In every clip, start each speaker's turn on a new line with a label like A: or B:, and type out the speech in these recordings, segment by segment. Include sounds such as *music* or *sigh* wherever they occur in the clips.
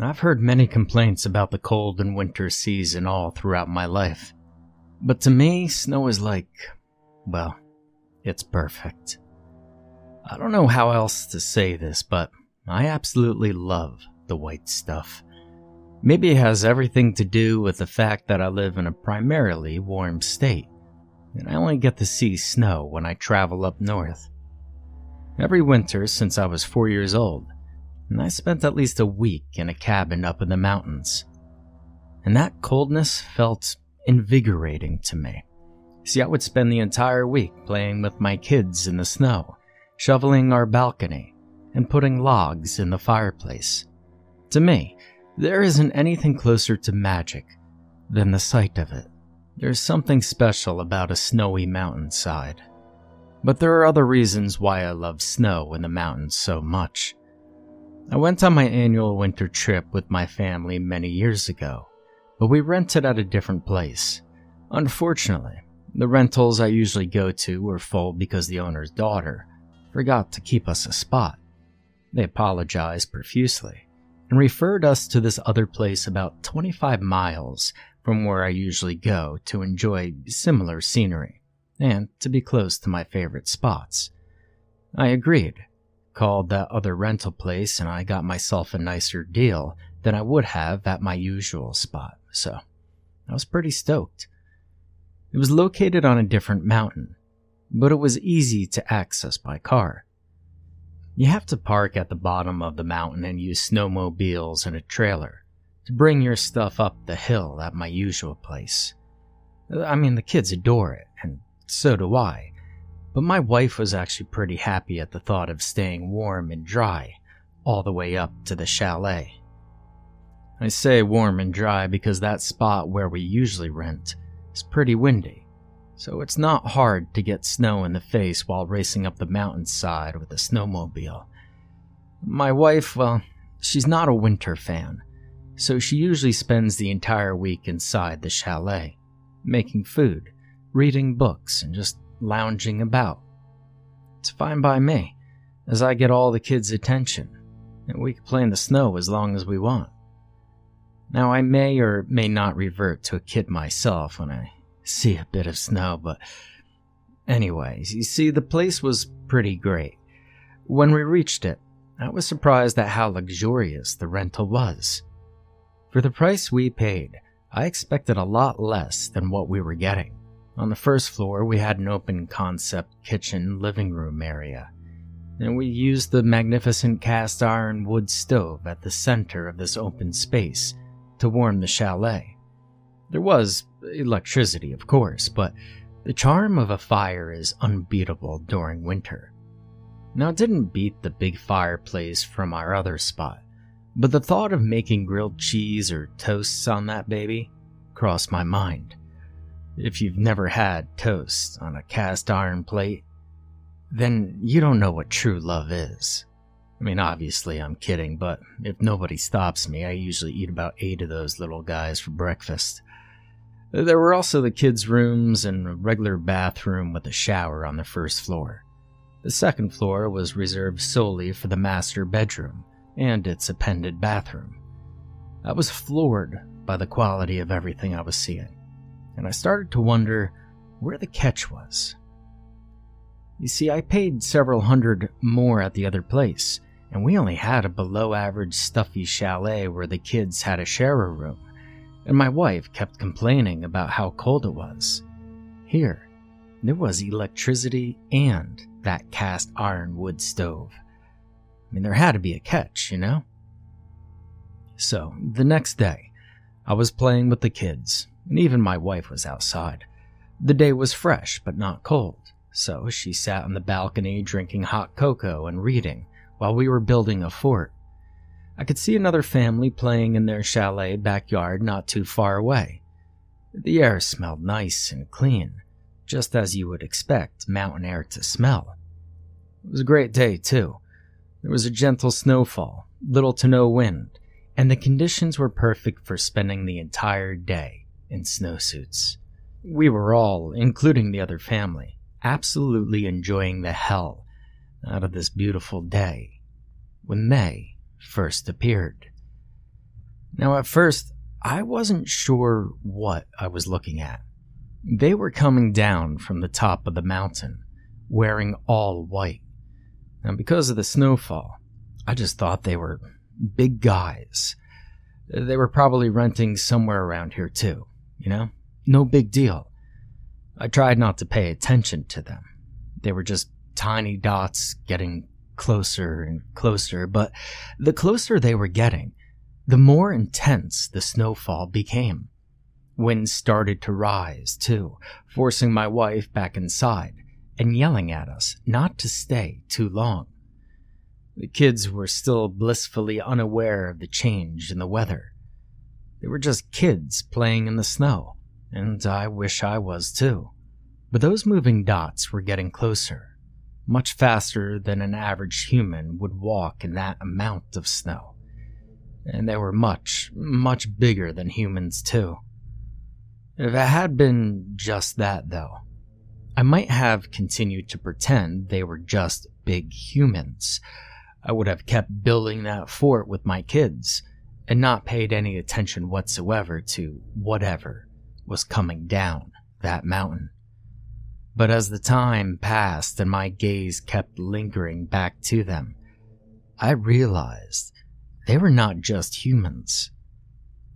A: I've heard many complaints about the cold and winter season all throughout my life. But to me, snow is like, well, it's perfect. I don't know how else to say this, but I absolutely love the white stuff. Maybe it has everything to do with the fact that I live in a primarily warm state, and I only get to see snow when I travel up north. Every winter since I was four years old, and I spent at least a week in a cabin up in the mountains. And that coldness felt invigorating to me. See, I would spend the entire week playing with my kids in the snow, shoveling our balcony, and putting logs in the fireplace. To me, there isn't anything closer to magic than the sight of it. There's something special about a snowy mountainside. But there are other reasons why I love snow in the mountains so much. I went on my annual winter trip with my family many years ago, but we rented at a different place. Unfortunately, the rentals I usually go to were full because the owner's daughter forgot to keep us a spot. They apologized profusely and referred us to this other place about 25 miles from where I usually go to enjoy similar scenery and to be close to my favorite spots. I agreed, called that other rental place, and I got myself a nicer deal than I would have at my usual spot, so I was pretty stoked. It was located on a different mountain, but it was easy to access by car. You have to park at the bottom of the mountain and use snowmobiles and a trailer to bring your stuff up the hill at my usual place. I mean, the kids adore it, and so do I, but my wife was actually pretty happy at the thought of staying warm and dry all the way up to the chalet. I say warm and dry because that spot where we usually rent is pretty windy so it's not hard to get snow in the face while racing up the mountainside with a snowmobile. My wife, well, she's not a winter fan, so she usually spends the entire week inside the chalet, making food, reading books, and just lounging about. It's fine by me, as I get all the kids' attention, and we can play in the snow as long as we want. Now, I may or may not revert to a kid myself when I see a bit of snow, but anyways, you see, the place was pretty great. When we reached it, I was surprised at how luxurious the rental was. For the price we paid, I expected a lot less than what we were getting. On the first floor, we had an open concept kitchen living room area, and we used the magnificent cast iron wood stove at the center of this open space to warm the chalet. There was electricity, of course, but the charm of a fire is unbeatable during winter. Now, it didn't beat the big fireplace from our other spot, but the thought of making grilled cheese or toasts on that baby crossed my mind. If you've never had toast on a cast iron plate, then you don't know what true love is. I mean, obviously, I'm kidding, but if nobody stops me, I usually eat about eight of those little guys for breakfast. There were also the kids' rooms and a regular bathroom with a shower on the first floor. The second floor was reserved solely for the master bedroom and its appended bathroom. I was floored by the quality of everything I was seeing, and I started to wonder where the catch was. You see, I paid several hundred more at the other place, and we only had a below average stuffy chalet where the kids had a sharer room and my wife kept complaining about how cold it was. Here, there was electricity and that cast iron wood stove. I mean, there had to be a catch, you know? So, the next day, I was playing with the kids, and even my wife was outside. The day was fresh, but not cold, so she sat on the balcony drinking hot cocoa and reading while we were building a fort. I could see another family playing in their chalet backyard not too far away. The air smelled nice and clean, just as you would expect mountain air to smell. It was a great day, too. There was a gentle snowfall, little to no wind, and the conditions were perfect for spending the entire day in snowsuits. We were all, including the other family, absolutely enjoying the hell out of this beautiful day when they first appeared. Now, at first, I wasn't sure what I was looking at. They were coming down from the top of the mountain, wearing all white. And because of the snowfall, I just thought they were big guys. They were probably renting somewhere around here too, you know? No big deal. I tried not to pay attention to them. They were just tiny dots getting closer and closer, but the closer they were getting, the more intense the snowfall became. Wind started to rise, too, forcing my wife back inside and yelling at us not to stay too long. The kids were still blissfully unaware of the change in the weather. They were just kids playing in the snow, and I wish I was too. But those moving dots were getting closer, much faster than an average human would walk in that amount of snow. And they were much, much bigger than humans, too. If it had been just that, though, I might have continued to pretend they were just big humans. I would have kept building that fort with my kids and not paid any attention whatsoever to whatever was coming down that mountain. But as the time passed and my gaze kept lingering back to them, I realized they were not just humans.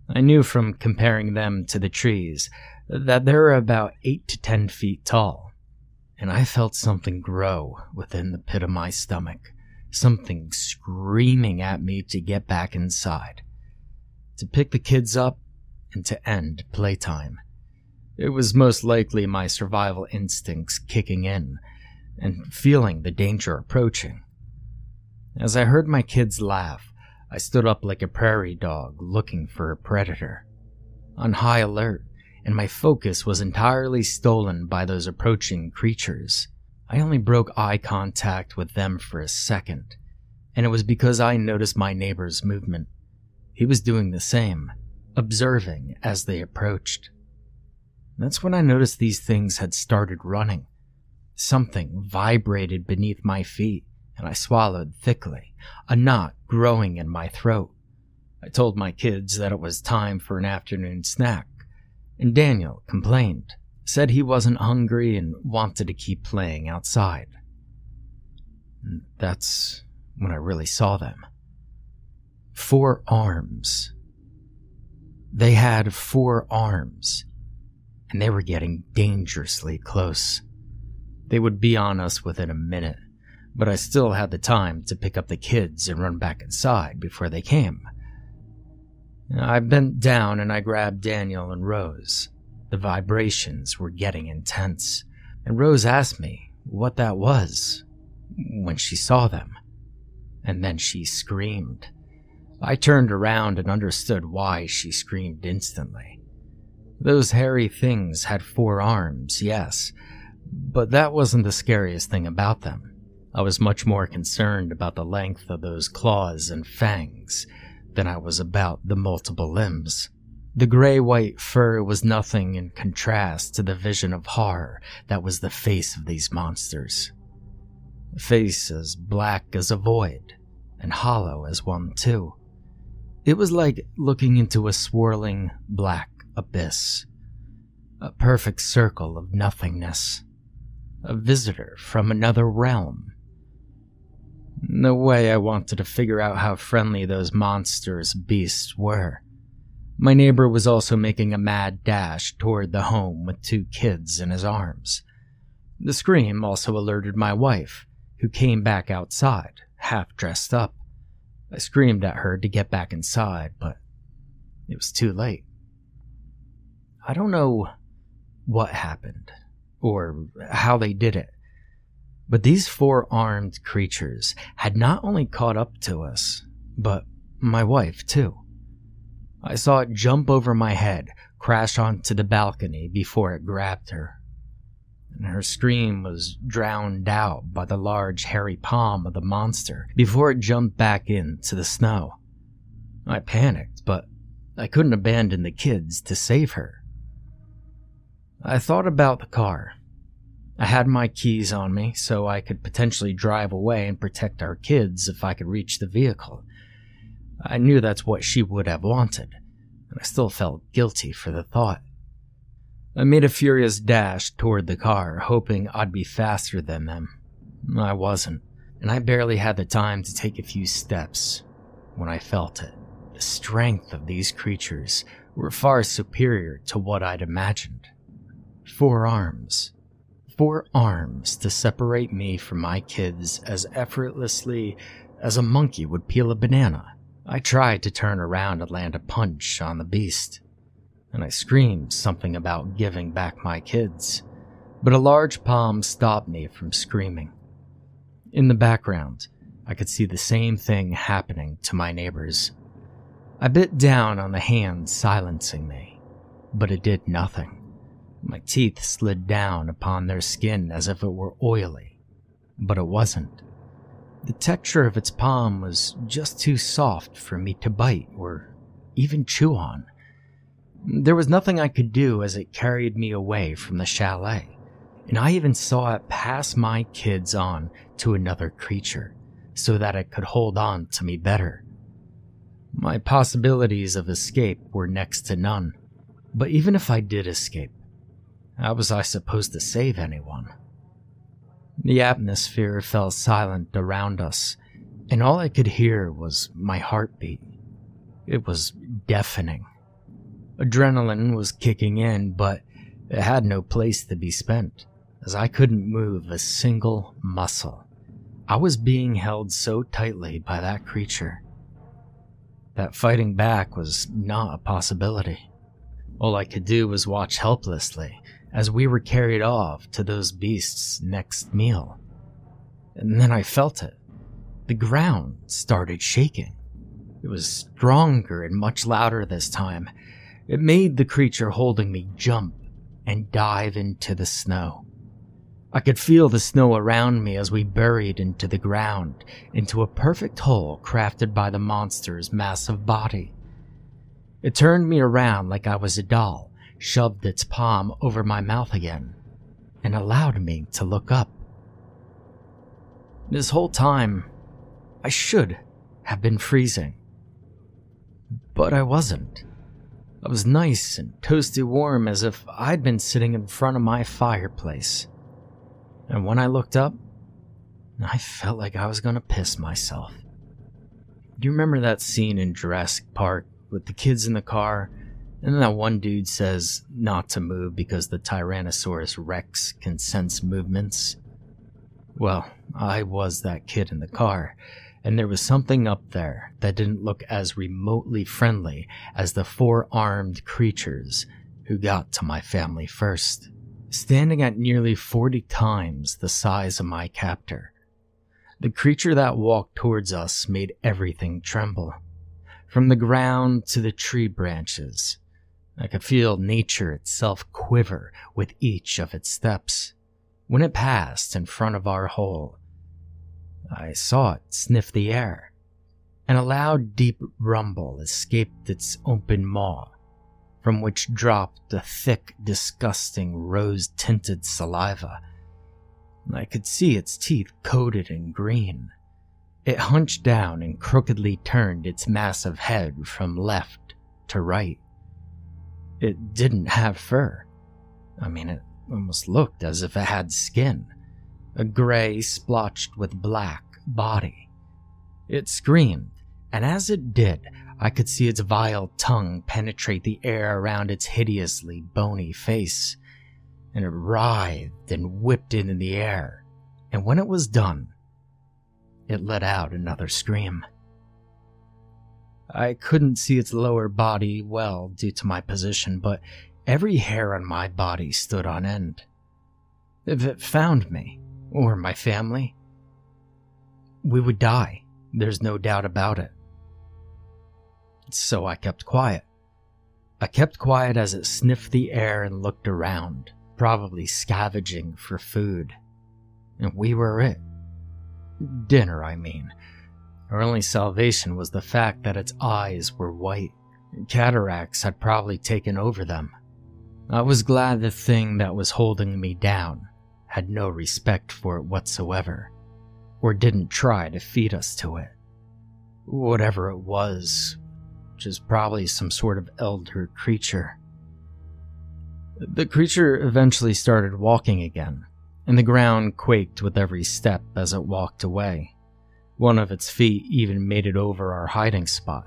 A: I knew from comparing them to the trees that they were about 8 to 10 feet tall, and I felt something grow within the pit of my stomach, something screaming at me to get back inside, to pick the kids up, and to end playtime. It was most likely my survival instincts kicking in and feeling the danger approaching. As I heard my kids laugh, I stood up like a prairie dog looking for a predator. On high alert, and my focus was entirely stolen by those approaching creatures. I only broke eye contact with them for a second, and it was because I noticed my neighbor's movement. He was doing the same, observing as they approached. That's when I noticed these things had started running. Something vibrated beneath my feet, and I swallowed thickly, a knot growing in my throat. I told my kids that it was time for an afternoon snack, and Daniel complained, said he wasn't hungry and wanted to keep playing outside. That's when I really saw them. Four arms. They had four arms and they were getting dangerously close. They would be on us within a minute, but I still had the time to pick up the kids and run back inside before they came. I bent down and I grabbed Daniel and Rose. The vibrations were getting intense, and Rose asked me what that was when she saw them. And then she screamed. I turned around and understood why she screamed instantly. Those hairy things had four arms, yes, but that wasn't the scariest thing about them. I was much more concerned about the length of those claws and fangs than I was about the multiple limbs. The gray white fur was nothing in contrast to the vision of horror that was the face of these monsters. A face as black as a void, and hollow as one, too. It was like looking into a swirling black abyss. A perfect circle of nothingness. A visitor from another realm. No way I wanted to figure out how friendly those monstrous beasts were. My neighbor was also making a mad dash toward the home with two kids in his arms. The scream also alerted my wife, who came back outside, half dressed up. I screamed at her to get back inside, but it was too late. I don't know what happened or how they did it, but these four armed creatures had not only caught up to us, but my wife too. I saw it jump over my head, crash onto the balcony before it grabbed her. And her scream was drowned out by the large hairy palm of the monster before it jumped back into the snow. I panicked, but I couldn't abandon the kids to save her. I thought about the car. I had my keys on me, so I could potentially drive away and protect our kids if I could reach the vehicle. I knew that's what she would have wanted, and I still felt guilty for the thought. I made a furious dash toward the car, hoping I'd be faster than them. I wasn't, and I barely had the time to take a few steps when I felt it. The strength of these creatures were far superior to what I'd imagined. Four arms. Four arms to separate me from my kids as effortlessly as a monkey would peel a banana. I tried to turn around and land a punch on the beast, and I screamed something about giving back my kids, but a large palm stopped me from screaming. In the background, I could see the same thing happening to my neighbors. I bit down on the hand silencing me, but it did nothing. My teeth slid down upon their skin as if it were oily, but it wasn't. The texture of its palm was just too soft for me to bite or even chew on. There was nothing I could do as it carried me away from the chalet, and I even saw it pass my kids on to another creature so that it could hold on to me better. My possibilities of escape were next to none, but even if I did escape, how was I supposed to save anyone? The atmosphere fell silent around us, and all I could hear was my heartbeat. It was deafening. Adrenaline was kicking in, but it had no place to be spent, as I couldn't move a single muscle. I was being held so tightly by that creature that fighting back was not a possibility. All I could do was watch helplessly as we were carried off to those beasts' next meal. And then I felt it. The ground started shaking. It was stronger and much louder this time. It made the creature holding me jump and dive into the snow. I could feel the snow around me as we buried into the ground, into a perfect hole crafted by the monster's massive body. It turned me around like I was a doll, shoved its palm over my mouth again, and allowed me to look up. This whole time, I should have been freezing. But I wasn't. I was nice and toasty warm as if I'd been sitting in front of my fireplace. And when I looked up, I felt like I was gonna piss myself. Do you remember that scene in Jurassic Park with the kids in the car and that one dude says not to move because the Tyrannosaurus Rex can sense movements. Well, I was that kid in the car, and there was something up there that didn't look as remotely friendly as the four armed creatures who got to my family first. Standing at nearly 40 times the size of my captor, the creature that walked towards us made everything tremble. From the ground to the tree branches, I could feel nature itself quiver with each of its steps. When it passed in front of our hole, I saw it sniff the air, and a loud, deep rumble escaped its open maw, from which dropped a thick, disgusting, rose tinted saliva. I could see its teeth coated in green. It hunched down and crookedly turned its massive head from left to right. It didn't have fur. I mean, it almost looked as if it had skin. A gray, splotched with black body. It screamed, and as it did, I could see its vile tongue penetrate the air around its hideously bony face. And it writhed and whipped it in the air. And when it was done, it let out another scream. I couldn't see its lower body well due to my position, but every hair on my body stood on end. If it found me, or my family, we would die. There's no doubt about it. So I kept quiet. I kept quiet as it sniffed the air and looked around, probably scavenging for food. And we were it. Dinner, I mean. Our only salvation was the fact that its eyes were white. Cataracts had probably taken over them. I was glad the thing that was holding me down had no respect for it whatsoever, or didn't try to feed us to it. whatever it was, which is probably some sort of elder creature. The creature eventually started walking again, and the ground quaked with every step as it walked away. One of its feet even made it over our hiding spot,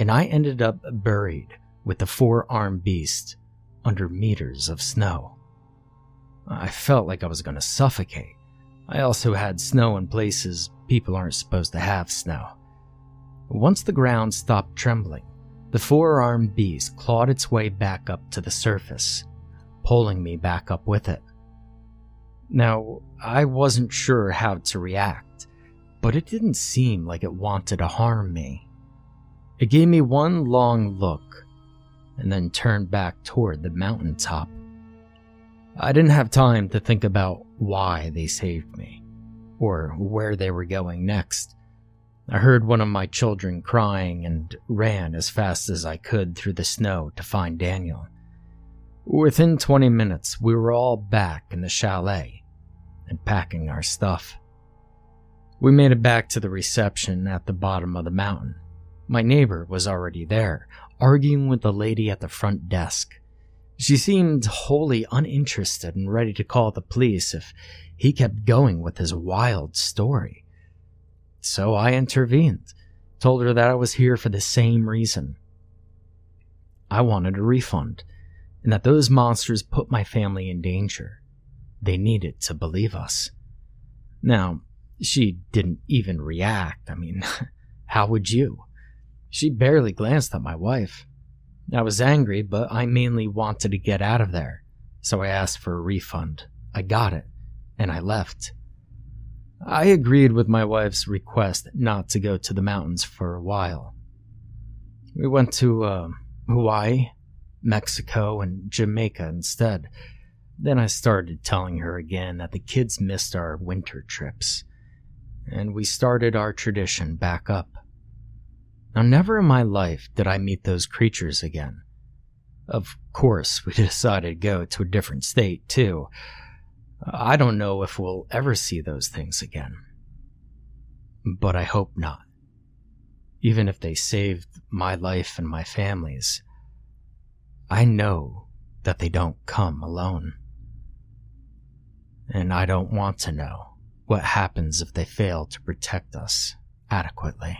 A: and I ended up buried with the four armed beast under meters of snow. I felt like I was going to suffocate. I also had snow in places people aren't supposed to have snow. Once the ground stopped trembling, the four armed beast clawed its way back up to the surface, pulling me back up with it. Now, I wasn't sure how to react, but it didn't seem like it wanted to harm me. It gave me one long look and then turned back toward the mountaintop. I didn't have time to think about why they saved me or where they were going next. I heard one of my children crying and ran as fast as I could through the snow to find Daniel. Within 20 minutes, we were all back in the chalet and packing our stuff. We made it back to the reception at the bottom of the mountain. My neighbor was already there, arguing with the lady at the front desk. She seemed wholly uninterested and ready to call the police if he kept going with his wild story. So I intervened, told her that I was here for the same reason. I wanted a refund, and that those monsters put my family in danger. They needed to believe us. Now, she didn't even react. I mean, *laughs* how would you? She barely glanced at my wife. I was angry, but I mainly wanted to get out of there, so I asked for a refund. I got it, and I left. I agreed with my wife's request not to go to the mountains for a while. We went to uh, Hawaii, Mexico, and Jamaica instead. Then I started telling her again that the kids missed our winter trips, and we started our tradition back up. Now, never in my life did I meet those creatures again. Of course, we *laughs* decided to go to a different state, too. I don't know if we'll ever see those things again. But I hope not. Even if they saved my life and my family's, I know that they don't come alone. And I don't want to know what happens if they fail to protect us adequately.